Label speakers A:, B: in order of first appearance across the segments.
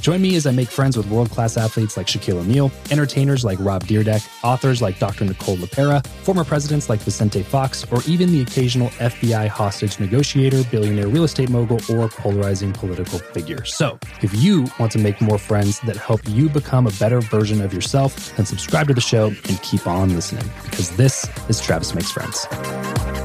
A: Join me as I make friends with world class athletes like Shaquille O'Neal, entertainers like Rob Dyrdek, authors like Dr. Nicole LePera, former presidents like Vicente Fox, or even the occasional FBI hostage negotiator, billionaire real estate mogul, or polarizing political figure. So, if you want to make more friends that help you become a better version of yourself, then subscribe to the show and keep on listening because this is Travis Makes Friends.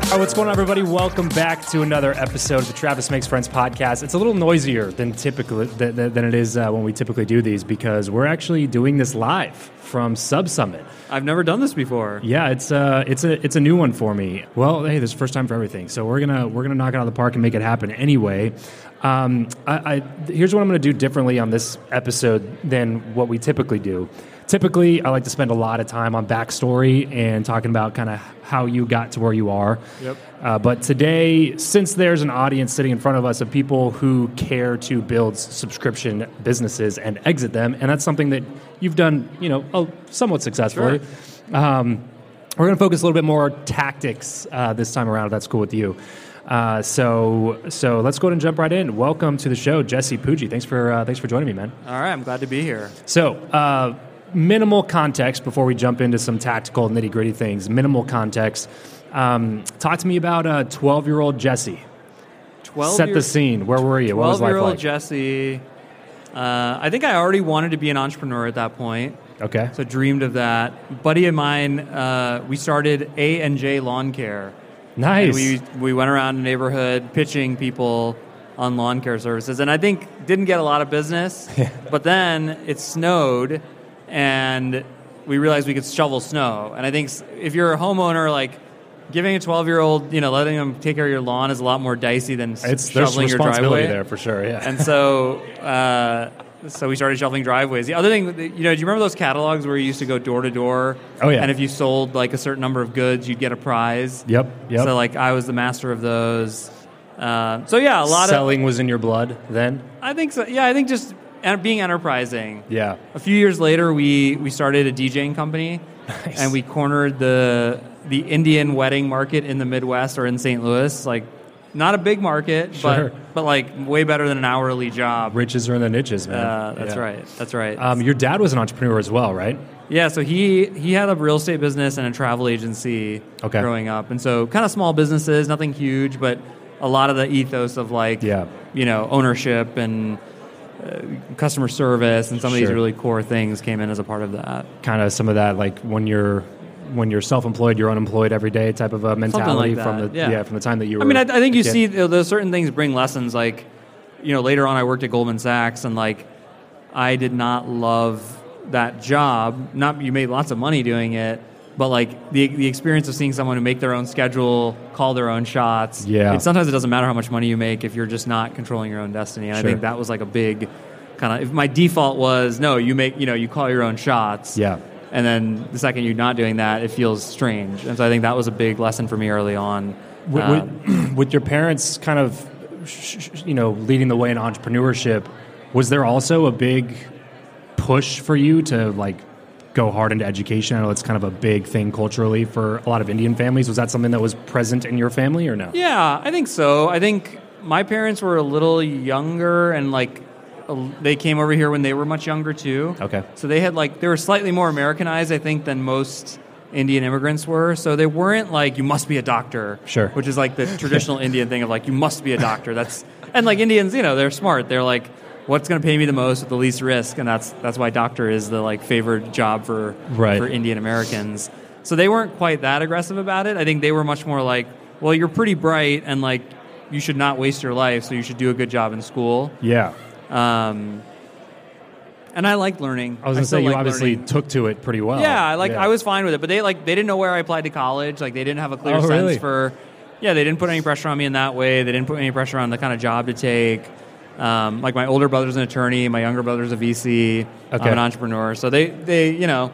B: All right, what's going on, everybody? Welcome back to another episode of the Travis Makes Friends podcast. It's a little noisier than typically than, than it is uh, when we typically do these because we're actually doing this live from SubSummit.
C: I've never done this before.
B: Yeah, it's uh, it's a it's a new one for me. Well, hey, this is first time for everything, so we're gonna we're gonna knock it out of the park and make it happen anyway. Um, I, I, here's what I'm gonna do differently on this episode than what we typically do. Typically, I like to spend a lot of time on backstory and talking about kind of how you got to where you are.
C: Yep.
B: Uh, but today, since there's an audience sitting in front of us of people who care to build subscription businesses and exit them, and that's something that you've done, you know, somewhat successfully. Um, we're going to focus a little bit more tactics uh, this time around. If that's cool with you. Uh, so, so let's go ahead and jump right in. Welcome to the show, Jesse Pujji. Thanks for uh, thanks for joining me, man.
C: All right, I'm glad to be here.
B: So, uh, minimal context before we jump into some tactical nitty gritty things. Minimal context. Um, talk to me about uh, 12 year old Jesse.
C: 12
B: Set
C: year,
B: the scene. Where were you? What was
C: 12
B: life
C: year old
B: like?
C: Jesse. Uh, I think I already wanted to be an entrepreneur at that point,
B: okay.
C: so dreamed of that. Buddy of mine, uh, we started A and J Lawn Care.
B: Nice.
C: And we we went around the neighborhood pitching people on lawn care services, and I think didn't get a lot of business. but then it snowed, and we realized we could shovel snow. And I think if you're a homeowner, like giving a 12 year old, you know, letting them take care of your lawn is a lot more dicey than
B: it's
C: shoveling your driveway.
B: there for sure. Yeah.
C: And so. Uh, so we started shoveling driveways. The other thing, you know, do you remember those catalogs where you used to go door to door?
B: Oh, yeah.
C: And if you sold like a certain number of goods, you'd get a prize.
B: yep. Yep.
C: So like I was the master of those. Uh, so yeah, a lot of
B: Selling was in your blood then.
C: I think so. Yeah, I think just en- being enterprising.
B: Yeah.
C: A few years later, we we started a DJing company,
B: Nice.
C: and we cornered the the Indian wedding market in the Midwest or in St. Louis. Like, not a big market,
B: Sure.
C: but but like way better than an hourly job.
B: Riches are in the niches, man.
C: Uh, that's
B: Yeah.
C: right. That's right.
B: Um, your dad was an entrepreneur as well, right?
C: Yeah, so he he had a real estate business and a travel agency
B: Okay.
C: growing up, and so kind of small businesses, nothing huge, but a lot of the ethos of like
B: Yeah.
C: you know ownership and uh, customer service and some of these really core things came in as a part of that.
B: Kind of some of that, like when you're when you're self-employed, you're unemployed every day type of a mentality
C: like
B: from the
C: yeah.
B: from the time that you were.
C: I mean, I, I think you
B: kid.
C: see uh, those certain things bring lessons. Like, you know, later on, I worked at Goldman Sachs, and like, I did not love that job. Not you made lots of money doing it, but like the the experience of seeing someone who make their own schedule, call their own shots.
B: Yeah.
C: And sometimes it doesn't matter how much money you make if you're just not controlling your own destiny. And
B: Sure.
C: I think that was like a big kind of. If my default was no, you make you know you call your own shots.
B: Yeah.
C: And then the second you're not doing that, it feels strange. And so I think that was a big lesson for me early on.
B: with,
C: Um,
B: with, with your parents kind of sh- sh- you know leading the way in entrepreneurship was there also a big push for you to like go hard into education i know it's kind of a big thing culturally for a lot of indian families was that something that was present in your family or no
C: Yeah, I think so. I think my parents were a little younger and like they came over here when they were much younger too.
B: okay
C: So they had like they were slightly more Americanized, I think, than most Indian immigrants were. So they weren't like you must be a doctor,
B: Sure.
C: which is like the traditional Indian thing of like you must be a doctor. That's and like Indians, you know, they're smart. They're like, what's going to pay me the most with the least risk, and that's that's why doctor is the like favored job for
B: Right.
C: for Indian Americans. So they weren't quite that aggressive about it. I think they were much more like, well, you're pretty bright and like you should not waste your life, so you should do a good job in school.
B: yeah
C: Um, and I liked learning.
B: i was gonna say you obviously
C: learning.
B: took to it pretty well
C: Yeah, I like
B: Yeah.
C: I was fine with it, but they like they didn't know where I applied to college. Like they didn't have a clear
B: Oh,
C: sense
B: really?
C: for. Yeah, they didn't put any pressure on me in that way. They didn't put any pressure on the kind of job to take. Um, like my older brother's an attorney, my younger brother's a VC.
B: Okay.
C: I'm an entrepreneur, so they they you know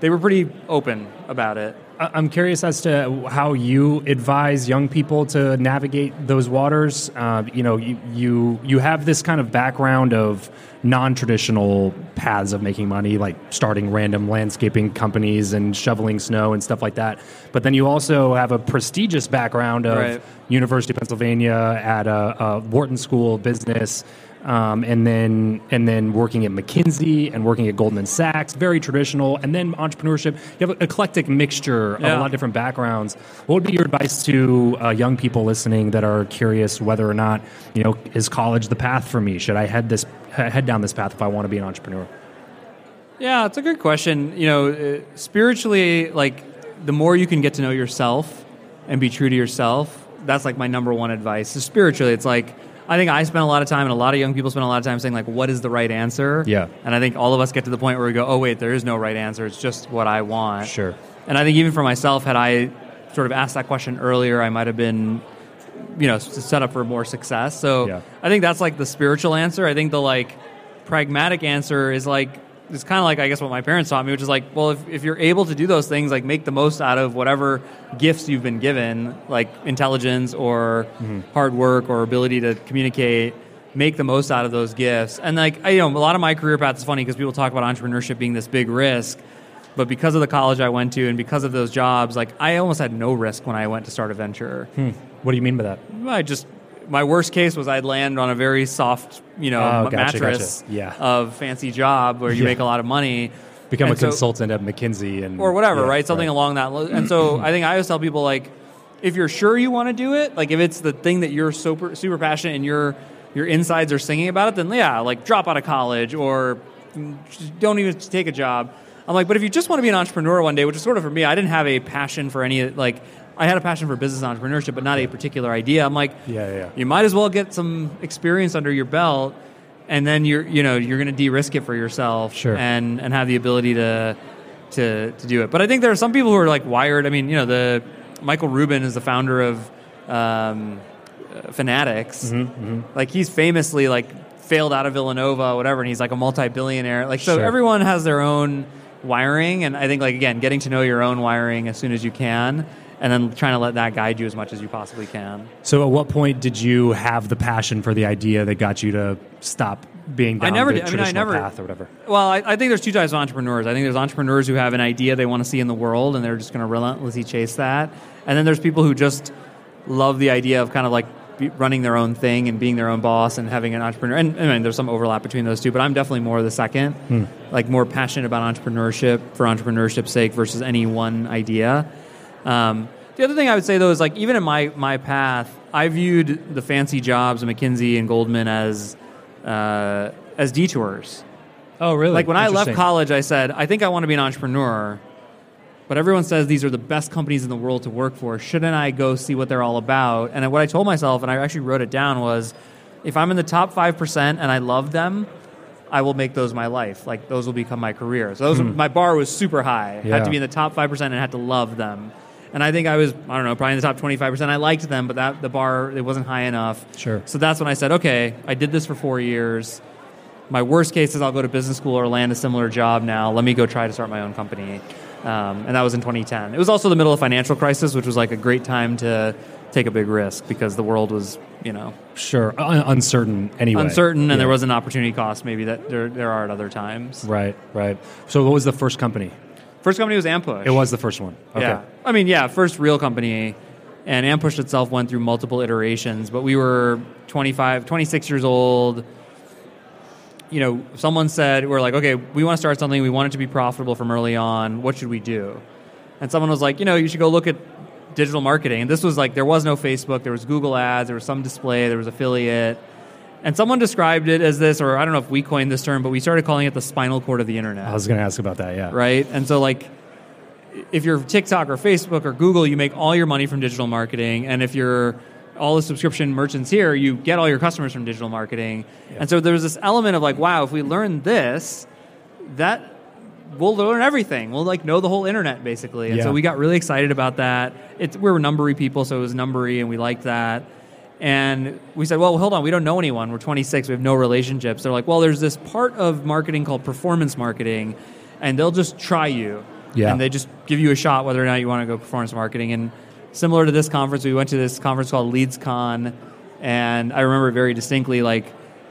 C: they were pretty open about it.
B: I'm curious as to how you advise young people to navigate those waters. Uh, you know, you, you you have this kind of background of non-traditional paths of making money, like starting random landscaping companies and shoveling snow and stuff like that. But then you also have a prestigious background of
C: Right.
B: University of Pennsylvania at a, a Wharton School of Business. Um, and then and then working at McKinsey and working at Goldman Sachs, very traditional, and then entrepreneurship. You have an eclectic mixture of a lot of different backgrounds. What would be your advice to uh, young people listening that are curious whether or not you know is college the path for me? Should I head this head down this path if I want to be an entrepreneur?
C: Yeah, it's a good question. You know, uh, spiritually, like the more you can get to know yourself and be true to yourself, that's like my number one advice. So spiritually, it's like I think I spent a lot of time, and a lot of young people spend a lot of time saying like, "What is the right answer?"
B: Yeah.
C: and I think all of us get to the point where we go, "Oh wait, there is no right answer. It's just what I want."
B: Sure.
C: And I think even for myself, had I sort of asked that question earlier, I might have been, you know, set up for more success. So
B: Yeah.
C: I think that's like the spiritual answer. I think the like pragmatic answer is like it's kind of like I guess what my parents taught me, which is like, well, if, if you're able to do those things, like make the most out of whatever gifts you've been given, like intelligence or mm-hmm. hard work or ability to communicate. Make the most out of those gifts, and like I, you know, a lot of my career path is funny because people talk about entrepreneurship being this big risk, but because of the college I went to and because of those jobs, like I almost had no risk when I went to start a venture. Hmm.
B: What do you mean by that?
C: I just my worst case was I'd land on a very soft, you know,
B: Oh, gotcha,
C: mattress
B: gotcha. Yeah.
C: of fancy job where you
B: Yeah.
C: make a lot of money.
B: Become
C: And
B: a
C: so-
B: consultant at McKinsey and
C: or whatever,
B: yeah,
C: right? Something along that. Lo- and so I think I always tell people like, if you're sure you want to do it, like if it's the thing that you're super super passionate and your your insides are singing about it, then yeah, like drop out of college or don't even take a job. I'm like, but if you just want to be an entrepreneur one day, which is sort of for me, I didn't have a passion for any like. I had a passion for business entrepreneurship, but not a particular idea. I'm like,
B: Yeah, yeah, yeah.
C: you might as well get some experience under your belt, and then you're you know you're going to de-risk it for yourself,
B: Sure.
C: and and have the ability to to to do it. But I think there are some people who are like wired. I mean, you know, the Michael Rubin is the founder of um, uh, Fanatics.
B: Mm-hmm,
C: Like he's famously like failed out of Villanova, whatever, and he's like a multi-billionaire. Like so,
B: Sure.
C: everyone has their own wiring, and I think like again, getting to know your own wiring as soon as you can. And then trying to let that guide you as much as you possibly can.
B: So, at what point did you have the passion for the idea that got you to stop being down
C: I never
B: the
C: did. I mean, I
B: traditional
C: never-
B: path or whatever?
C: Well, I, I think there's two types of entrepreneurs. I think there's entrepreneurs who have an idea they want to see in the world, and they're just going to relentlessly chase that. And then there's people who just love the idea of kind of like running their own thing and being their own boss and having an entrepreneur. And I mean, there's some overlap between those two, but I'm definitely more the second,
B: Hmm.
C: like more passionate about entrepreneurship for entrepreneurship's sake versus any one idea. Um, the other thing I would say though is like even in my my path, I viewed the fancy jobs at McKinsey and Goldman as uh, as detours.
B: Oh, really?
C: Like when I left college, I said, I think I want to be an entrepreneur, but everyone says these are the best companies in the world to work for. Shouldn't I go see what they're all about? And what I told myself, and I actually wrote it down, was if I'm in the top 5% and I love them, I will make those my life. Like those will become my career. So those, my bar was super high. Had
B: Hmm. Yeah.
C: to be in the top 5% and I had to love them. And I think I was, I don't know, probably in the top 25%. I liked them, but that the bar, it wasn't high enough.
B: Sure.
C: So that's when I said, okay, I did this for four years. My worst case is I'll go to business school or land a similar job now. Let me go try to start my own company. Um, and that was in 2010. It was also the middle of financial crisis, which was like a great time to take a big risk because the world was, you know,
B: Sure. Un- uncertain anyway.
C: uncertain and
B: Yeah.
C: there was an opportunity cost maybe that there, there are at other times.
B: Right, right. So, what was the first company?
C: First company was Ampush.
B: It was the first one. Okay.
C: Yeah. I mean, yeah, first real company. And Ampush itself went through multiple iterations, but we were 25, 26 years old. You know, someone said, we're like, okay, we want to start something. We want it to be profitable from early on. What should we do? And someone was like, you know, you should go look at digital marketing. And this was like, there was no Facebook, there was Google ads, there was some display, there was affiliate. And someone described it as this, or I don't know if we coined this term, but we started calling it the spinal cord of the internet
B: I was going to ask about that. Yeah.
C: right? And so like if you're TikTok or Facebook or Google, you make all your money from digital marketing, and if you're all the subscription merchants here, you get all your customers from digital marketing. And so there's this element of like, wow, if we learn this, that we'll learn everything. We'll like know the whole internet basically. And
B: Yeah.
C: so we got really excited about that. It's we were numbery people, so it was numbery, and we liked that. And we said, well, hold on, we don't know anyone. We're 26, we have no relationships. They're like, well, there's this part of marketing called performance marketing, and they'll just try you.
B: Yeah.
C: And they just give you a shot whether or not you want to go performance marketing. And similar to this conference, we went to this conference called LeadsCon, and I remember very distinctly, like,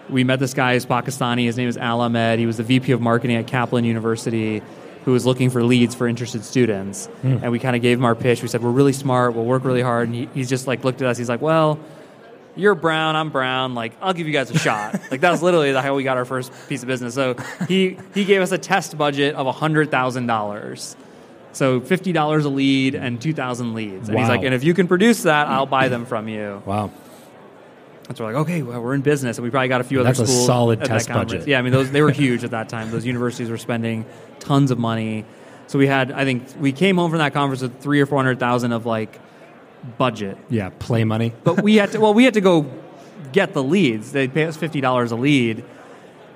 C: we met this guy who's Pakistani. His name is Al Ahmed. He was the VP of marketing at Kaplan University who was looking for leads for interested students. Hmm. And we kind of gave him our pitch. We said, We're really smart, we'll work really hard. And he, he's just like looked at us, he's like, Well, you're brown, I'm brown. Like, I'll give you guys a shot. like, that was literally how we got our first piece of business. So he, he gave us a test budget of $100,000. So $50 a lead and 2,000 leads. And he's like, and if you can produce that, I'll buy them from you.
B: Wow.
C: And so we're like, okay, well, we're in business, and we probably got a few other
B: That's a
C: schools.
B: solid
C: at
B: test budget.
C: Yeah, I mean, those they were huge at that time. Those universities were spending tons of money. So we had, I think, we came home from that conference with three or four hundred thousand of like budget.
B: Yeah, play money.
C: But we had to, well, we had to go get the leads. They pay us fifty dollars a lead,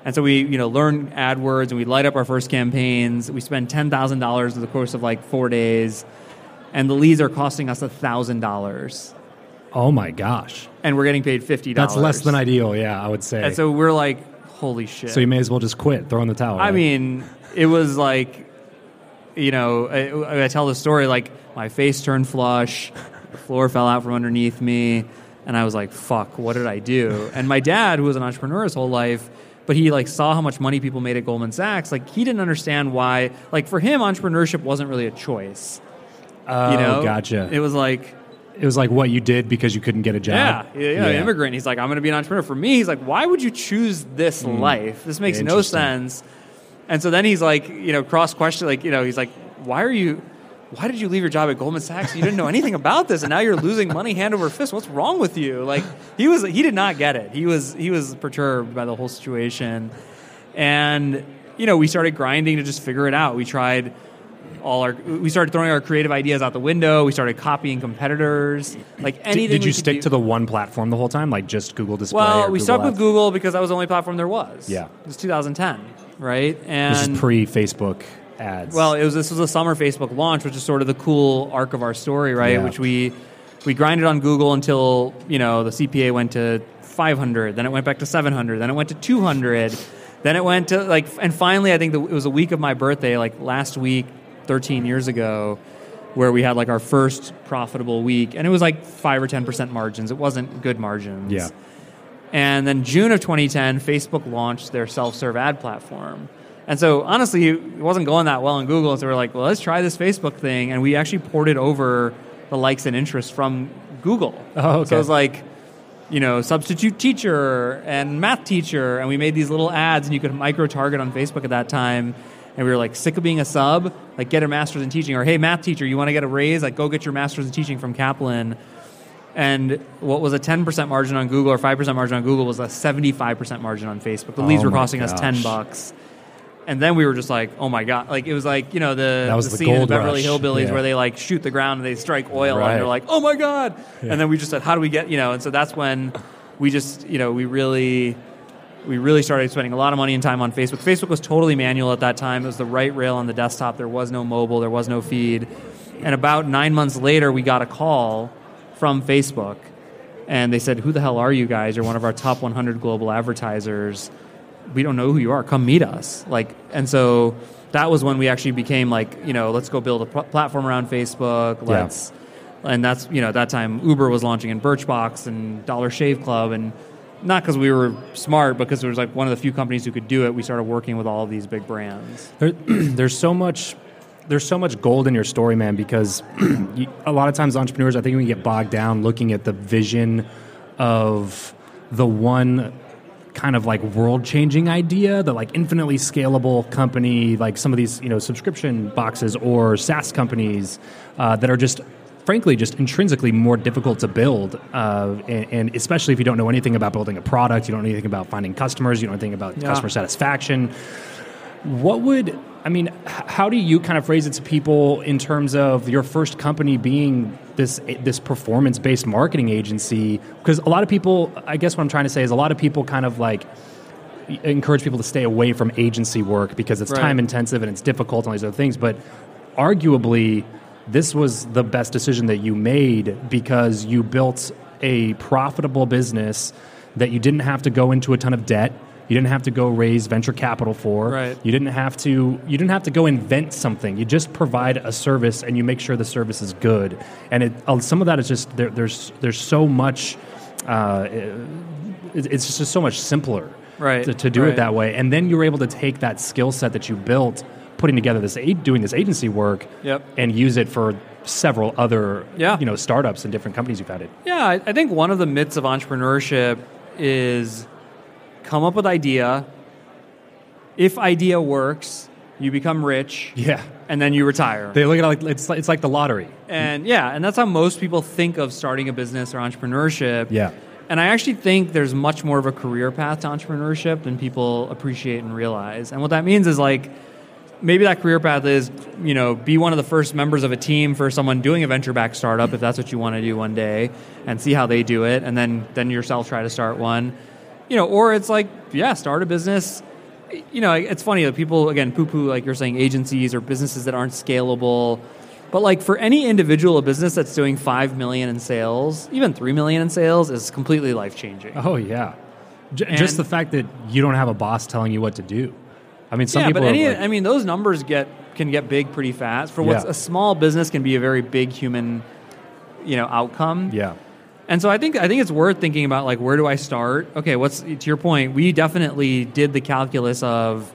C: and so we, you know, learn AdWords and we light up our first campaigns. We spend ten thousand dollars in the course of like four days, and the leads are costing us thousand dollars,
B: Oh my gosh.
C: and we're getting paid fifty dollars.
B: That's less than ideal, yeah, I would say.
C: And so we're like, holy shit.
B: So you may as well just quit, throw in the towel.
C: I
B: right?
C: mean, it was like, you know, I, I tell the story like my face turned flush, the floor fell out from underneath me, and I was like, fuck, what did I do? And my dad, who was an entrepreneur his whole life, but he like saw how much money people made at Goldman Sachs, like he didn't understand why, like for him, entrepreneurship wasn't really a choice.
B: oh,
C: You know,
B: gotcha.
C: It was like,
B: It was like what you did because you couldn't get a job.
C: yeah, you know, immigrant. He's like, I'm going to be an entrepreneur. For me, he's like, why would you choose this hmm. life? This makes no sense. And so then he's like, you know, cross question, like, you know, he's like, why are you, why did you leave your job at Goldman Sachs? You didn't know anything about this, and now you're losing money hand over fist. What's wrong with you? Like, he was, he did not get it. He was, he was perturbed by the whole situation, and you know, we started grinding to just figure it out. We tried all our, we started throwing our creative ideas out the window. We started copying competitors, like
B: Did,
C: anything.
B: did
C: we
B: you stick
C: do.
B: to the one platform the whole time, like just Google Display?
C: Well, we
B: Google
C: stuck with Google because that was the only platform there was.
B: Yeah.
C: it was 2010, right? And
B: This is pre Facebook ads.
C: well, it was this was a summer Facebook launch, which is sort of the cool arc of our story, right?
B: Yeah.
C: Which we we grinded on Google until you know the CPA went to 500, then it went back to 700, then it went to 200, then it went to like, and finally, I think the, it was a week of my birthday, like last week, 13 years ago. Where we had like our first profitable week, and it was like five or ten percent margins. It wasn't good margins.
B: yeah.
C: And then June of 2010, Facebook launched their self-serve ad platform. And so honestly, it wasn't going that well in Google. And so we're like, well, let's try this Facebook thing. And we actually ported over the likes and interests from Google.
B: Oh, okay.
C: So it was like, you know, substitute teacher and math teacher. And we made these little ads and you could micro target on Facebook at that time. And we were like, sick of being a sub, like get a master's in teaching. Or hey, math teacher, you want to get a raise? Like go get your master's in teaching from Kaplan. And what was a 10% margin on Google or 5% margin on Google was a 75% margin on Facebook. The oh leads
B: Oh
C: were costing us 10 bucks. And then we were just like, oh my God. Like, it was like, you know, the,
B: That was the
C: scene in Beverly
B: rush.
C: Hillbillies
B: Yeah.
C: where they like shoot the ground and they strike oil
B: Right.
C: and they're like, oh my God.
B: Yeah.
C: And then we just said, how do we get, you know, and so that's when we just, you know, we really, we really started spending a lot of money and time on Facebook. Facebook was totally manual at that time. It was the right rail on the desktop. There was no mobile, there was no feed. And about nine months later, we got a call from Facebook. And they said, Who the hell are you guys? You're one of our top 100 global advertisers. We don't know who you are. Come meet us. Like, and so that was when we actually became like, you know, let's go build a pl- platform around Facebook. Let's, and that's you know at that time Uber was launching in Birchbox and Dollar Shave Club and not because we were smart, because there was like one of the few companies who could do it. We started working with all of these big brands.
B: There, there's so much there's so much gold in your story man because you, a lot of times entrepreneurs i think we get bogged down looking at the vision of the one kind of like world changing idea the like infinitely scalable company like some of these you know subscription boxes or saas companies uh, that are just frankly just intrinsically more difficult to build uh, and, and especially if you don't know anything about building a product you don't know anything about finding customers you don't know anything about
C: Yeah.
B: customer satisfaction what would I mean? How do you kind of phrase it to people in terms of your first company being this this performance based marketing agency? Because a lot of people, I guess, what I'm trying to say is a lot of people kind of like encourage people to stay away from agency work because it's
C: Right.
B: time intensive and it's difficult and all these other things. But arguably, this was the best decision that you made because you built a profitable business that you didn't have to go into a ton of debt.
D: You didn't have to go raise venture capital for.
C: Right.
D: You didn't have to. You didn't have to go invent something. You just provide a service, and you make sure the service is good. And it, uh, some of that is just there, there's there's so much. Uh, it, it's just so much simpler.
C: Right,
D: To, to do
C: right.
D: it that way, and then you're able to take that skill set that you built, putting together this doing this agency work,
C: Yep.
D: and use it for several other
C: Yeah.
D: you know startups and different companies you've had it.
C: Yeah, I, I think one of the myths of entrepreneurship is come up with idea. If idea works, you become rich,
D: Yeah.
C: and then you retire.
D: They look at it like it's like, it's like the lottery.
C: And yeah, and that's how most people think of starting a business or entrepreneurship.
D: Yeah.
C: And I actually think there's much more of a career path to entrepreneurship than people appreciate and realize. And what that means is like maybe that career path is, you know, be one of the first members of a team for someone doing a venture backed startup if that's what you want to do one day and see how they do it and then then yourself try to start one. You know, or it's like, yeah, start a business. You know, it's funny that people again poo poo like you're saying agencies or businesses that aren't scalable. But like for any individual, a business that's doing five million in sales, even three million in sales, is completely life changing.
D: Oh yeah. J-
C: And-
D: just the fact that you don't have a boss telling you what to do. I mean, some
C: yeah,
D: people
C: but any,
D: like-
C: I mean, those numbers get can get big pretty fast. For what's
D: Yeah.
C: a small business can be a very big human, you know, outcome.
D: yeah.
C: And so I think I think it's worth thinking about like where do I start? Okay, what's to your point? We definitely did the calculus of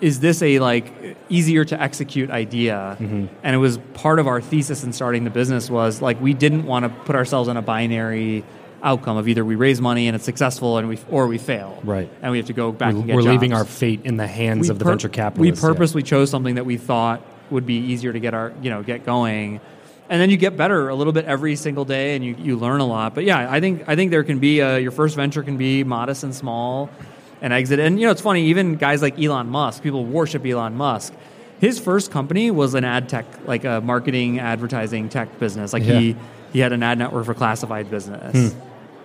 C: is this a like easier to execute idea?
D: Mm-hmm.
C: And it was part of our thesis in starting the business was like we didn't want to put ourselves in a binary outcome of either we raise money and it's successful and we or we fail.
D: Right.
C: And we have to go back
D: We're,
C: and get
D: we're leaving our fate in the hands
C: we
D: of the
C: pur-
D: venture capitalists.
C: We
D: yeah.
C: purposely chose something that we thought would be easier to get our, you know, get going. And then you get better a little bit every single day, and you, you learn a lot. But yeah, I think I think there can be a, your first venture can be modest and small, and exit. And you know, it's funny. Even guys like Elon Musk, people worship Elon Musk. His first company was an ad tech, like a marketing, advertising tech business. Like he
D: Yeah.
C: he had an ad network for classified business.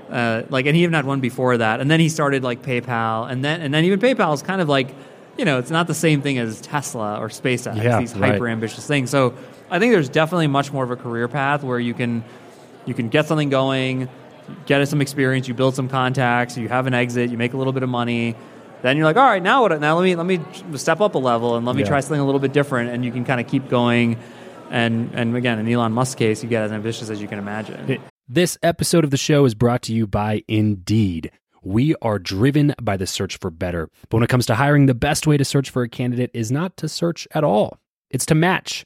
C: Uh, like, and he even had one before that, and then he started like PayPal, and then and then even PayPal is kind of like, you know, it's not the same thing as Tesla or SpaceX.
D: Yeah,
C: these hyper ambitious things. So I think there's definitely much more of a career path where you can you can get something going, get some experience, you build some contacts, you have an exit, you make a little bit of money. Then you're like, all right, now what? Now let me let me step up a level and let me
D: Yeah.
C: try something a little bit different, and you can kind of keep going. And and again, in Elon Musk's case, you get as ambitious as you can imagine.
B: This episode of the show is brought to you by Indeed. We are driven by the search for better. But when it comes to hiring, the best way to search for a candidate is not to search at all, it's to match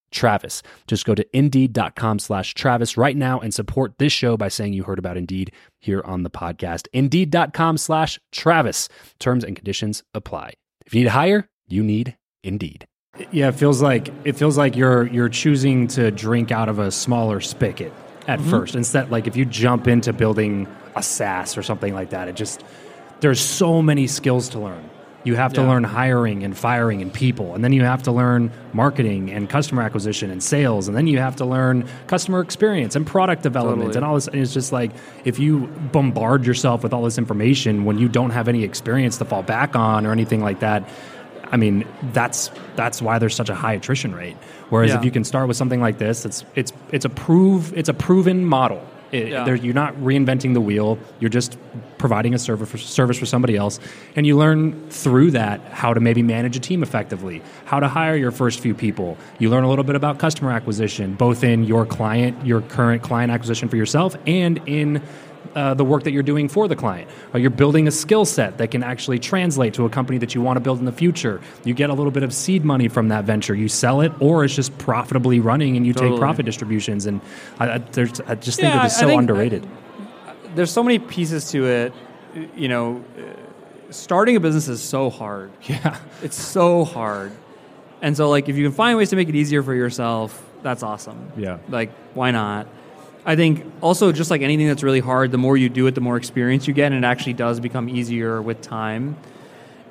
B: Travis. Just go to indeed.com slash Travis right now and support this show by saying you heard about Indeed here on the podcast. Indeed.com slash Travis. Terms and conditions apply. If you need to hire, you need Indeed.
D: Yeah, it feels like it feels like you're you're choosing to drink out of a smaller spigot at
C: Mm-hmm.
D: first. Instead, like if you jump into building a SaaS or something like that, it just there's so many skills to learn.
B: You have to
C: Yeah.
B: learn hiring and firing and people. And then you have to learn marketing and customer acquisition and sales. And then you have to learn customer experience and product development
C: Totally.
B: and all this. And it's just like if you bombard yourself with all this information when you don't have any experience to fall back on or anything like that, I mean, that's that's why there's such a high attrition rate. Whereas
C: Yeah.
B: if you can start with something like this, it's it's it's a prove it's a proven model. It,
C: Yeah.
B: there- you're not reinventing the wheel. You're just providing a service for, service for somebody else, and you learn through that how to maybe manage a team effectively, how to hire your first few people. You learn a little bit about customer acquisition, both in your client, your current client acquisition for yourself, and in uh, the work that you're doing for the client. Or you're building a skill set that can actually translate to a company that you want to build in the future. You get a little bit of seed money from that venture. You sell it, or it's just profitably running, and you take profit distributions. And I, I, there's, I just think
C: Yeah,
B: it is
C: I
B: so
C: think-
B: underrated.
C: There's so many pieces to it. You know, starting a business is so hard.
B: yeah.
C: It's so hard. And so, like, if you can find ways to make it easier for yourself, that's awesome.
B: Yeah.
C: Like, why not? I think also, just like anything that's really hard, the more you do it, the more experience you get, and it actually does become easier with time.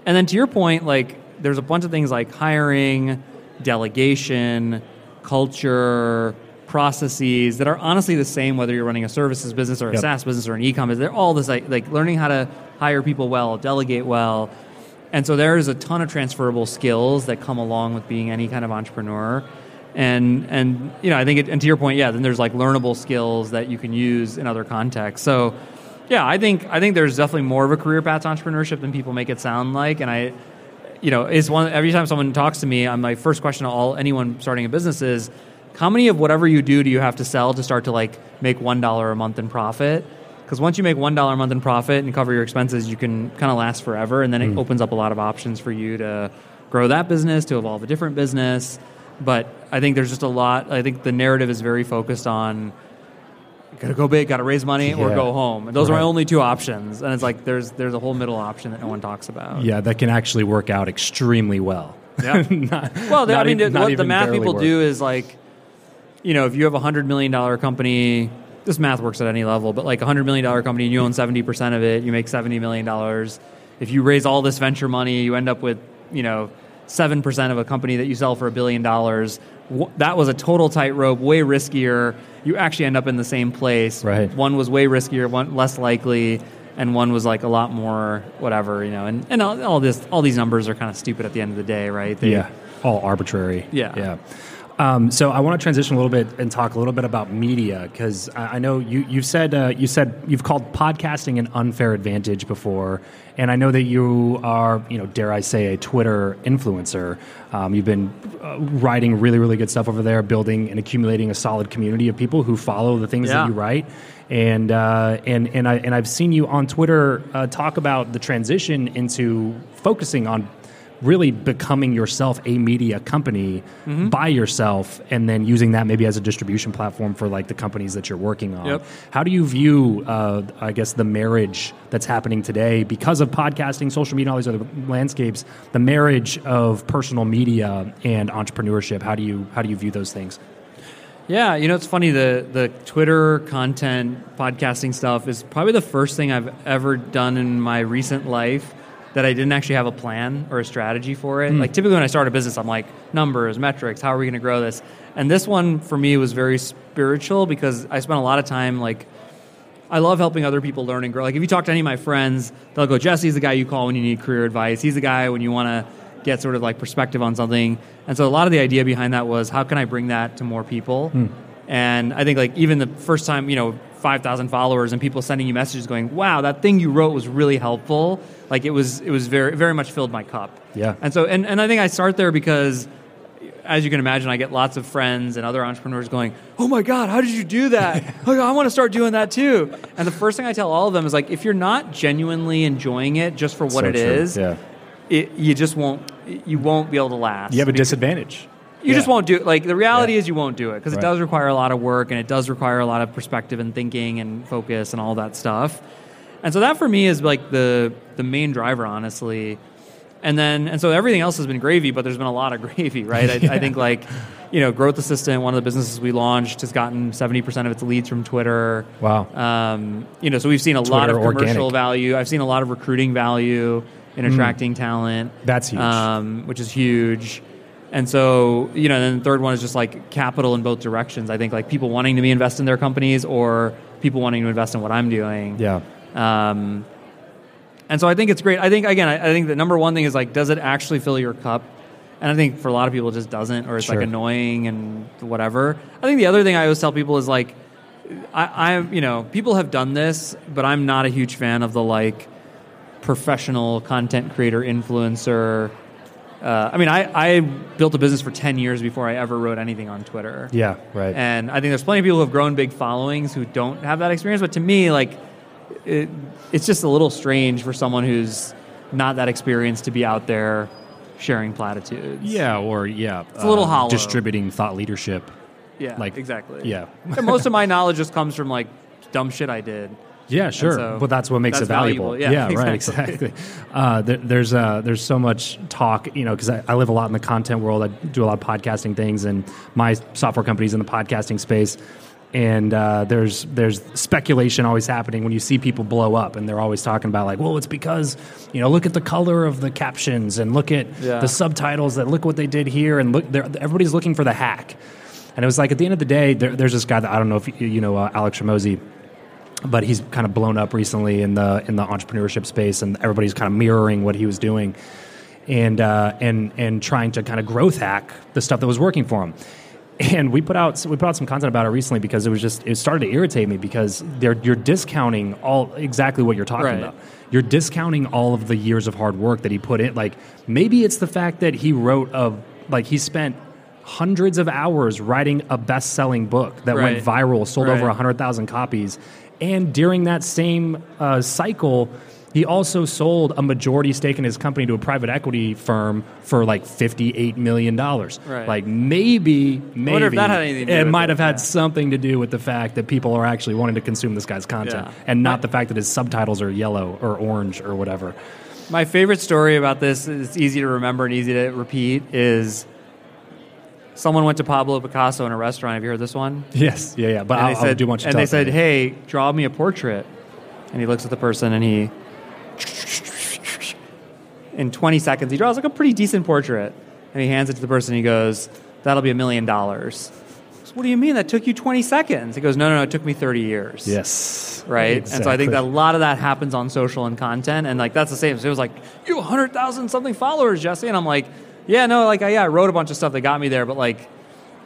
C: And then to your point, like, there's a bunch of things like hiring, delegation, culture, processes that are honestly the same whether you're running a services business or a
B: Yep.
C: SaaS business or an e-com business. They're all this like, like learning how to hire people well, delegate well. And so there is a ton of transferable skills that come along with being any kind of entrepreneur. And and you know, I think it, and to your point, yeah, then there's like learnable skills that you can use in other contexts. So yeah, I think I think there's definitely more of a career path to entrepreneurship than people make it sound like. And I you know, is one every time someone talks to me, I'm my first question to all anyone starting a business is how many of whatever you do do you have to sell to start to like make one dollar a month in profit? Because once you make one dollar a month in profit and cover your expenses, you can kind of last forever, and then it hmm. opens up a lot of options for you to grow that business, to evolve a different business. But I think there's just a lot. I think the narrative is very focused on gotta go big, gotta raise money, or go home. And those are my only two options. And it's like there's there's a whole middle option that no one talks about.
B: Yeah, that can actually work out extremely well.
C: Yeah.
B: Not-
C: Well, I mean, what the math people
B: work.
C: do is like, you know, if you have a hundred million dollar company, this math works at any level, but like a hundred million dollar company and you own seventy percent of it, you make seventy million dollars. If you raise all this venture money, you end up with, you know, seven percent of a company that you sell for a billion dollars. That was a total tightrope, way riskier. You actually end up in the same place.
B: Right.
C: One was way riskier, one less likely, and one was like a lot more whatever, you know. And and all, all this, all these numbers are kind of stupid at the end of the day, right? They-
B: Yeah, all arbitrary.
C: Yeah.
B: yeah. Um, so I want to transition a little bit and talk a little bit about media because I, I know you you've said uh, you said you've called podcasting an unfair advantage before, and I know that you are you know dare I say a Twitter influencer. Um, you've been uh, writing really really good stuff over there, building and accumulating a solid community of people who follow the things
C: Yeah.
B: that you write. And uh, and and I and I've seen you on Twitter uh, talk about the transition into focusing on really becoming yourself a media company
C: Mm-hmm.
B: by yourself and then using that maybe as a distribution platform for like the companies that you're working on
C: Yep.
B: how do you view uh, i guess the marriage that's happening today because of podcasting social media all these other landscapes the marriage of personal media and entrepreneurship how do you how do you view those things
C: Yeah, you know it's funny the the Twitter content podcasting stuff is probably the first thing I've ever done in my recent life that I didn't actually have a plan or a strategy for it. Hmm. Like typically when I start a business I'm like numbers, metrics, how are we going to grow this? And this one for me was very spiritual because I spent a lot of time like I love helping other people learn and grow. Like if you talk to any of my friends, they'll go, Jesse's the guy you call when you need career advice. He's the guy when you want to get sort of like perspective on something. And so a lot of the idea behind that was how can I bring that to more people? Hmm. And I think like even the first time, you know, 5,000 followers and people sending you messages going, wow, that thing you wrote was really helpful. Like it was, it was very, very much filled my cup.
B: Yeah.
C: And so, and, and I think I start there because as you can imagine, I get lots of friends and other entrepreneurs going, "Oh my God, how did you do that? oh, I want to start doing that too." And the first thing I tell all of them is like, if you're not genuinely enjoying it just for what
B: So
C: it
B: true.
C: is,
B: yeah
C: it, you just won't, you won't be able to last.
B: you have a disadvantage
C: you just won't do it. Like the reality
B: Yeah.
C: is, you won't do it because
B: Right.
C: it does require a lot of work and it does require a lot of perspective and thinking and focus and all that stuff. And so that for me is like the the main driver, honestly. And then and so everything else has been gravy, but there's been a lot of gravy, right? I, I think like you know, Growth Assistant, one of the businesses we launched, has gotten seventy percent of its leads from Twitter.
B: Wow.
C: Um, you know, so we've seen a lot of commercial
B: organic.
C: value. I've seen a lot of recruiting value in attracting talent.
B: That's huge.
C: Um, which is huge. And so, you know, and then the third one is just like capital in both directions. I think like people wanting to be invest in their companies or people wanting to invest in what I'm doing.
B: Yeah.
C: Um, and so I think it's great. I think again, I, I think the number one thing is like, does it actually fill your cup? And I think for a lot of people, it just doesn't, or it's
B: Sure.
C: like annoying and whatever. I think the other thing I always tell people is like, I, I'm, you know, people have done this, but I'm not a huge fan of the like professional content creator influencer. Uh, I mean, I, I built a business for 10 years before I ever wrote anything on Twitter.
B: Yeah. Right.
C: And I think there's plenty of people who have grown big followings who don't have that experience. But to me, like, it, it's just a little strange for someone who's not that experienced to be out there sharing platitudes.
B: yeah. Or yeah. It's
C: a little hollow.
B: Distributing thought leadership.
C: yeah,
B: like-
C: exactly.
B: Yeah.
C: Most of my knowledge just comes from like dumb shit I did.
B: Yeah, sure.
C: so
B: but that's what makes
C: that's
B: it valuable.
C: valuable. Yeah,
B: right,
C: exactly.
B: exactly. Uh, there, there's uh, there's so much talk, you know, because I, I live a lot in the content world. I do a lot of podcasting things, and my software company's in the podcasting space. And uh, there's there's speculation always happening when you see people blow up, and they're always talking about like, well, it's because you know, look at the color of the captions, and look at
C: Yeah.
B: the subtitles, that look what they did here, and look, everybody's looking for the hack. And it was like at the end of the day, there, there's this guy that I don't know if you, you know uh, Alex Hormozi but he's kind of blown up recently in the in the entrepreneurship space, and everybody's kind of mirroring what he was doing, and uh, and and trying to kind of growth hack the stuff that was working for him. And we put out we put out some content about it recently because it was just it started to irritate me because they're you're discounting all exactly what you're talking
C: Right.
B: about. You're discounting all of the years of hard work that he put in. Like maybe it's the fact that he wrote of like he spent hundreds of hours writing a best-selling book that went viral, sold
C: Right.
B: over 100,000 copies. And during that same uh, cycle, he also sold a majority stake in his company to a private equity firm for like $58 million.
C: Right.
B: Like maybe, maybe
C: wonder if that had anything to
B: it might
C: it,
B: have had
C: yeah.
B: something to do with the fact that people are actually wanting to consume this guy's content
C: Yeah.
B: and not the fact that his subtitles are yellow or orange or whatever.
C: My favorite story about this, it's easy to remember and easy to repeat, is someone went to Pablo Picasso in a restaurant. Have you heard this one?
B: Yes, yeah, yeah. But
C: and
B: I'll,
C: they said,
B: I'll do much.
C: and they said, "Hey, draw me a portrait." And he looks at the person, and he, in 20 seconds, he draws like a pretty decent portrait, and he hands it to the person. And he goes, "That'll be a million dollars." What do you mean? That took you 20 seconds? He goes, "No, no, no. It took me 30 years."
B: yes,
C: Right, and so I think that a lot of that happens on social and content, and like that's the same. So it was like you hundred thousand something followers, Jesse, and I'm like, yeah, no, like yeah, I wrote a bunch of stuff that got me there, but like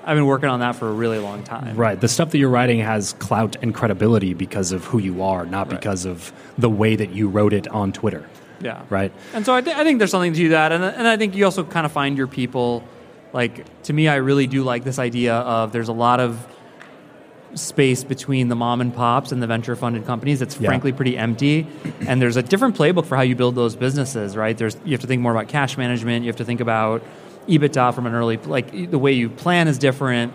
C: I've been working on that for a really long time.
B: Right. The stuff that you're writing has clout and credibility because of who you are, not
C: Right.
B: because of the way that you wrote it on Twitter.
C: Yeah.
B: Right.
C: And so I, th- I think there's something to that, and, and I think you also kind of find your people. Like to me, I really do like this idea of there's a lot of space between the mom and pops and the venture funded companies. It's
B: Yeah.
C: frankly pretty empty, and there's a different playbook for how you build those businesses. Right? There's you have to think more about cash management. You have to think about EBITDA from an early like the way you plan is different,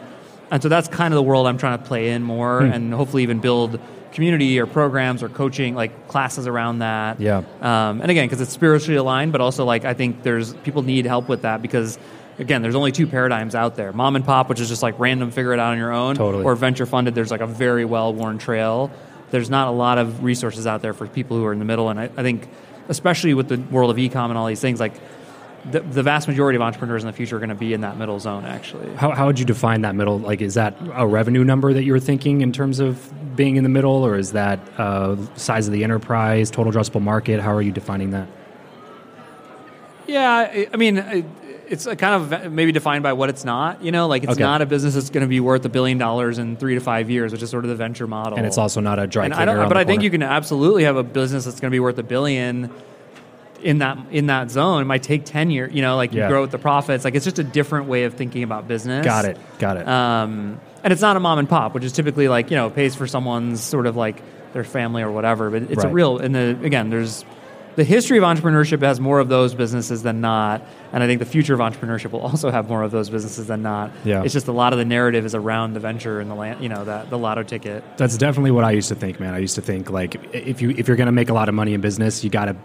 C: and so that's kind of the world I'm trying to play in more,
B: Hmm.
C: and hopefully even build community or programs or coaching like classes around that.
B: Yeah.
C: Um, and again, because it's spiritually aligned, but also like I think there's people need help with that because again, there's only two paradigms out there: mom and pop, which is just like random, figure it out on your own,
B: Totally.
C: or venture funded. There's like a very well worn trail. There's not a lot of resources out there for people who are in the middle, and I, I think, especially with the world of ecom and all these things, like the, the vast majority of entrepreneurs in the future are going to be in that middle zone. Actually,
B: How, how would you define that middle? Like, is that a revenue number that you were thinking in terms of being in the middle, or is that uh, size of the enterprise, total addressable market? How are you defining that?
C: Yeah, I, I mean, it- it's a kind of maybe defined by what it's not. You know, like it's
B: Okay.
C: not a business that's going to be worth a billion dollars in three to five years, which is sort of the venture model.
B: And it's also not a dry
C: and
B: cleaner
C: but I think you can absolutely have a business that's going to be worth a billion in that in that zone. It might take ten years. You know, like you grow with the profits. Like it's just a different way of thinking about business.
B: Got it. Got it.
C: Um, and it's not a mom and pop, which is typically like you know pays for someone's sort of like their family or whatever. But it's a real. And the again, there's the history of entrepreneurship has more of those businesses than not, and I think the future of entrepreneurship will also have more of those businesses than not.
B: Yeah.
C: It's just a lot of the narrative is around the venture and the land, you know, that the lotto ticket.
B: That's definitely what I used to think, man. I used to think like if you if you're going to make a lot of money in business, you got to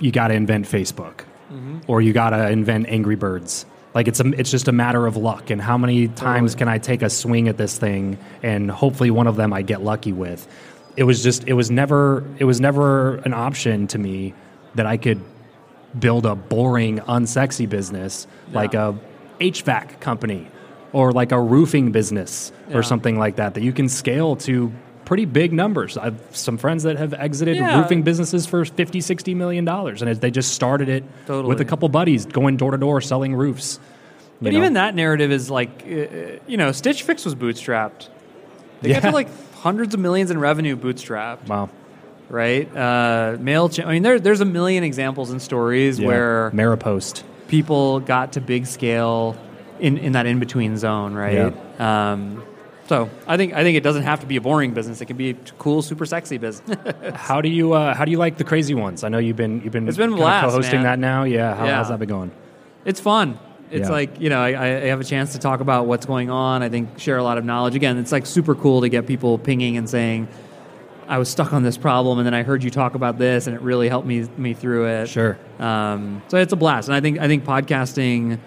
B: you got to invent Facebook, mm-hmm. or you got to invent Angry Birds. Like it's a, it's just a matter of luck and how many times can I take a swing at this thing and hopefully one of them I get lucky with. It was just it was never it was never an option to me that I could build a boring, unsexy business like a HVAC company or like a roofing business
C: Yeah.
B: or something like that that you can scale to pretty big numbers. I've some friends that have exited
C: Yeah.
B: roofing businesses for 50, 60 million dollars and they just started it
C: Totally.
B: with a couple buddies going door to door selling roofs.
C: But
B: know?
C: even that narrative is like, uh, uh, you know, Stitch Fix was bootstrapped. They got to like hundreds of millions in revenue bootstrapped,
B: wow.
C: Right? Uh, Mailchimp. I mean, there, there's a million examples and stories
B: Yeah.
C: where
B: Maropost.
C: people got to big scale in, in that in between zone, right? Um, so I think I think it doesn't have to be a boring business. It can be a cool, super sexy business.
B: How do you uh, how do you like the crazy ones? I know you've been you've been
C: It's been blast,
B: co-hosting
C: man.
B: that now. Yeah, How,
C: Yeah.
B: how's that been going?
C: it's fun. It's
B: Yeah.
C: like you know, I, I have a chance to talk about what's going on. I think share a lot of knowledge. Again, it's like super cool to get people pinging and saying, "I was stuck on this problem, and then I heard you talk about this, and it really helped me me through it."
B: Sure.
C: Um, so it's a blast, and I think I think podcasting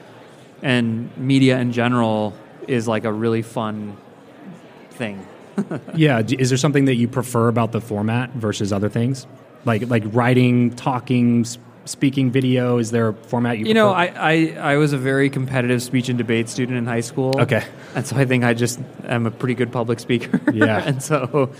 C: and media in general is like a really fun thing.
B: Yeah. Is there something that you prefer about the format versus other things? Like like writing, talking, speaking video? Is there a format you
C: You know. I, I, I was a very competitive speech and debate student in high school.
B: Okay.
C: And so I think I just am a pretty good public speaker.
B: Yeah.
C: and so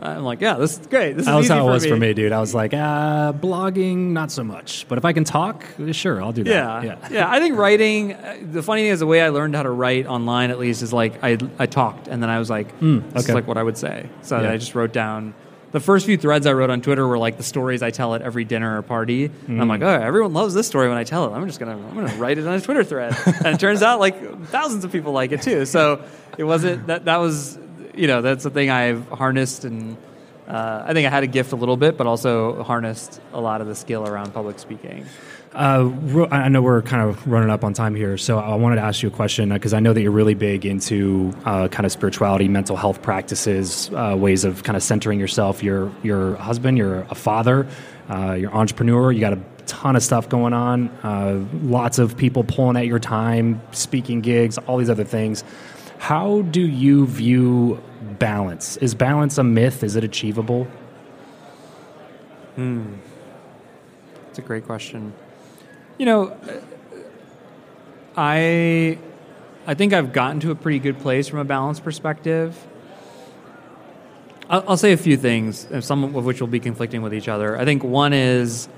C: I'm like, yeah, this is great. This
B: that
C: is
B: was
C: easy
B: how it
C: for
B: was
C: me.
B: for me, dude. I was like, uh, blogging, not so much. But if I can talk, sure, I'll do that.
C: Yeah,
B: Yeah.
C: yeah. I think writing. uh, The funny thing is, the way I learned how to write online, at least, is like I I talked, and then I was like, this
B: okay.
C: is like what I would say. So
B: Yeah.
C: I just wrote down. The first few threads I wrote on Twitter were like the stories I tell at every dinner or party. And I'm like, oh, everyone loves this story when I tell it. I'm just gonna I'm gonna write it on a Twitter thread, and it turns out like thousands of people like it too. So it wasn't that that was you know that's the thing I've harnessed and. Uh, I think I had a gift a little bit, but also harnessed a lot of the skill around public speaking.
B: Uh, I know we're kind of running up on time here, so I wanted to ask you a question because I know that you're really big into uh, kind of spirituality, mental health practices, uh, ways of kind of centering yourself. You're your husband, you're a father, uh, you're an entrepreneur. You got a ton of stuff going on. Uh, lots of people pulling at your time, speaking gigs, all these other things. How do you view balance? Is balance a myth? Is it achievable? Hmm.
C: It's a great question. You know, I I think I've gotten to a pretty good place from a balance perspective. I'll, I'll say a few things, some of which will be conflicting with each other. I think one is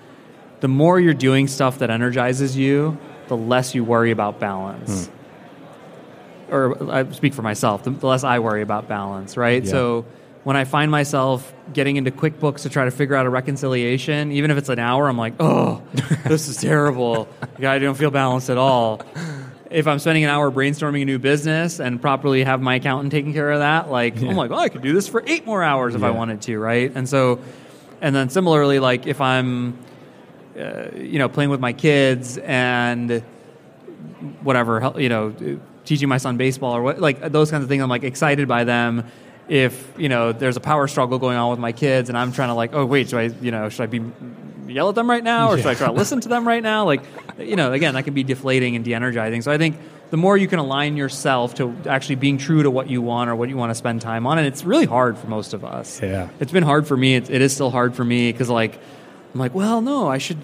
C: the more you're doing stuff that energizes you, the less you worry about balance. Or I speak for myself, the, less I worry about balance, right?
B: Yeah.
C: So when I find myself getting into QuickBooks to try to figure out a reconciliation, even if it's an hour, I'm like, oh, this is terrible. I don't feel balanced at all. If I'm spending an hour brainstorming a new business and properly have my accountant taking care of that, like I'm like, oh, I could do this for eight more hours if I wanted to, right? And so, and then similarly, like if I'm, uh, you know, playing with my kids and whatever, you know, teaching my son baseball or what, like those kinds of things. I'm like excited by them. If you know, there's a power struggle going on with my kids, and I'm trying to like, oh wait, should I, you know, should I be yell at them right now, or should I try to listen to them right now? Like, you know, again, that can be deflating and de-energizing. So I think the more you can align yourself to actually being true to what you want or what you want to spend time on, and it's really hard for most of us.
B: Yeah.
C: it's been hard for me. It, it is still hard for me because like, I'm like, well, no, I should.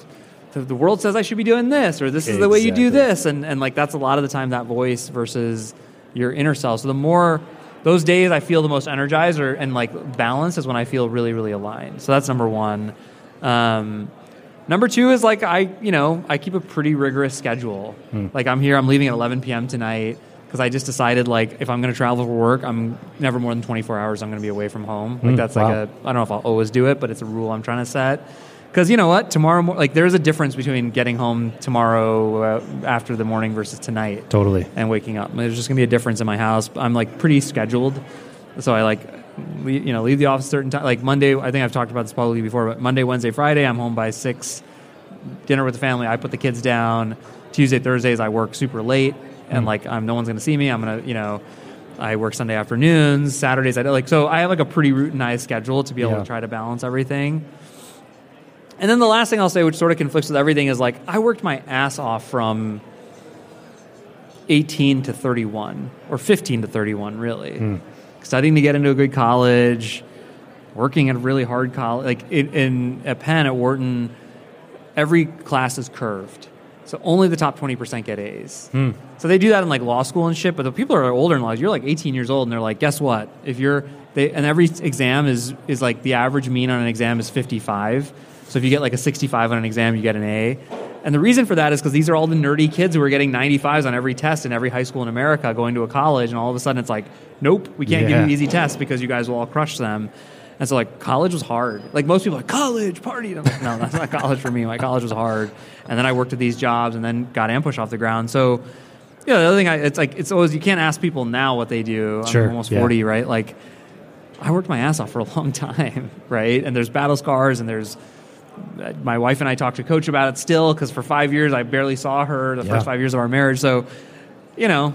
C: The, the world says I should be doing this, or this is the way you do this, and and like that's a lot of the time that voice versus your inner self. So the more those days I feel the most energized or and like balanced is when I feel really really aligned. So that's number one. Um, number two is like I you know I keep a pretty rigorous schedule. Like I'm here, I'm leaving at 11 p.m. tonight because I just decided like if I'm going to travel for work, I'm never more than 24 hours. I'm going to be away from home. Like that's like a I don't know if I'll always do it, but it's a rule I'm trying to set. Because you know what, tomorrow, mo- like there's a difference between getting home tomorrow uh, after the morning versus tonight
B: Totally.
C: and waking up. There's just gonna be a difference in my house. I'm like pretty scheduled, so I like, le- you know, leave the office certain time. Like Monday, I think I've talked about this probably before, but Monday, Wednesday, Friday, I'm home by six. Dinner with the family. I put the kids down. Tuesday, Thursdays, I work super late, and like I'm no one's gonna see me. I'm gonna, you know. I work Sunday afternoons, Saturdays. I like so. I have like a pretty routinized schedule to be able
B: Yeah.
C: to try to balance everything. And then the last thing I'll say, which sort of conflicts with everything, is like I worked my ass off from 18 to 31, or 15 to 31, really. Hmm. Studying to get into a good college, working at a really hard college. Like in, in at Penn, at Wharton, every class is curved. So only the top 20% get A's. Hmm. So they do that in like law school and shit, but the people are older in law, you're like 18 years old and they're like, guess what? If you're, they, and every exam is, is like the average mean on an exam is 55. So if you get like a 65 on an exam, you get an A. And the reason for that is because these are all the nerdy kids who are getting 95s on every test in every high school in America going to a college, and all of a sudden it's like, nope, we can't
B: Yeah.
C: give you easy tests because you guys will all crush them. And so, like, college was hard. Like, most people are like, college, party. And I'm like, no, that's not college for me. My college was hard. And then I worked at these jobs and then got Ampush off the ground. So, yeah, the other thing, I, it's like, it's always, you can't ask people now what they do.
B: Sure,
C: I'm almost
B: yeah.
C: 40, right? Like, I worked my ass off for a long time, right? And there's battle scars and there's, my wife and I talk to coach about it still because for five years I barely saw her the
B: Yeah.
C: first five years of our marriage. So, you know,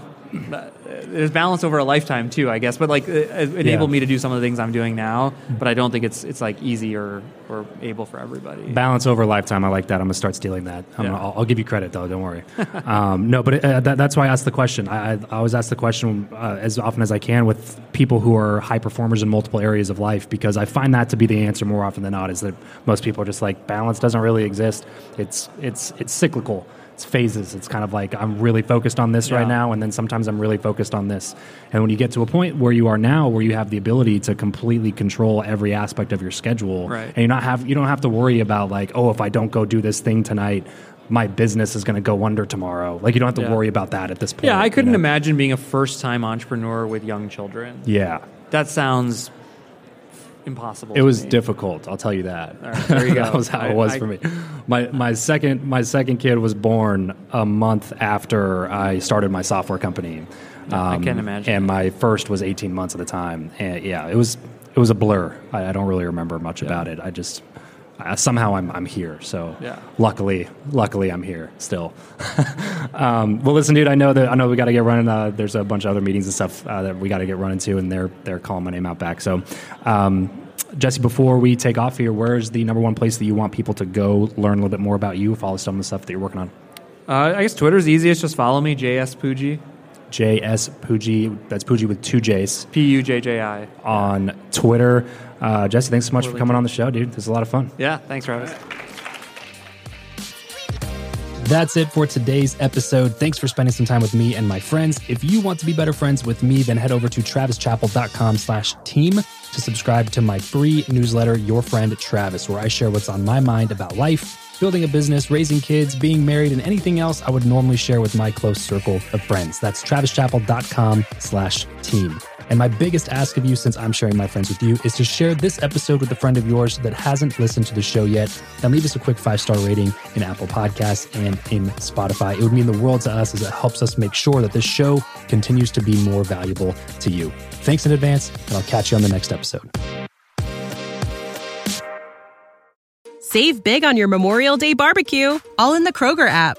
C: there's balance over a lifetime too, I guess. But like, it, it enabled
B: Yeah.
C: me to do some of the things I'm doing now. But I don't think it's it's like easy or or able for everybody.
B: Balance over a lifetime. I like that. I'm gonna start stealing that. I'm
C: Yeah.
B: gonna, I'll, I'll give you credit though. Don't worry. um, no, but uh, that, that's why I asked the question. I, I, I always ask the question uh, as often as I can with people who are high performers in multiple areas of life because I find that to be the answer more often than not. Is that most people are just like balance doesn't really exist. It's it's it's cyclical. It's phases. It's kind of like I'm really focused on this right now, and then sometimes I'm really focused on this. And when you get to a point where you are now, where you have the ability to completely control every aspect of your schedule,
C: Right.
B: and you not have you don't have to worry about like oh if I don't go do this thing tonight my business is going to go under tomorrow like you don't have to
C: Yeah.
B: worry about that at this point
C: Yeah, I couldn't
B: know?
C: imagine being a first time entrepreneur with young children.
B: yeah
C: That sounds impossible.
B: it was
C: me.
B: difficult I'll tell you that
C: right, there you go.
B: that was how
C: I-
B: it was
C: I-
B: for me my my second my second kid was born a month after I started my software company Um,
C: I can't imagine.
B: and my first was 18 months at the time and yeah it was it was a blur I, I don't really remember much about it I just uh, somehow I'm, I'm here so
C: Yeah.
B: luckily luckily I'm here still Um, well, listen, dude. I know that I know we got to get running. Uh, there's a bunch of other meetings and stuff uh, that we got to get running to, and they're they're calling my name out back. So, um, Jesse, before we take off here, where's the number one place that you want people to go learn a little bit more about you, follow some of the stuff that you're working on?
C: Uh, I guess Twitter's easiest. Just follow me, JS Pujji,
B: JS Pujji. That's Pujji with two J's
C: P U J J I.
B: on Twitter. Uh, Jesse, thanks so much for coming
C: good.
B: on the show, dude. This is a lot of fun.
C: Yeah, thanks, Travis.
B: That's it for today's episode. Thanks for spending some time with me and my friends. If you want to be better friends with me, then head over to travischappell.com slash team to subscribe to my free newsletter, Your Friend Travis, where I share what's on my mind about life, building a business, raising kids, being married, and anything else I would normally share with my close circle of friends. That's travischappell.com slash team. And my biggest ask of you, since I'm sharing my friends with you, is to share this episode with a friend of yours that hasn't listened to the show yet and leave us a quick five star rating in Apple Podcasts and in Spotify. It would mean the world to us as it helps us make sure that this show continues to be more valuable to you. Thanks in advance, and I'll catch you on the next episode.
E: Save big on your Memorial Day barbecue, all in the Kroger app.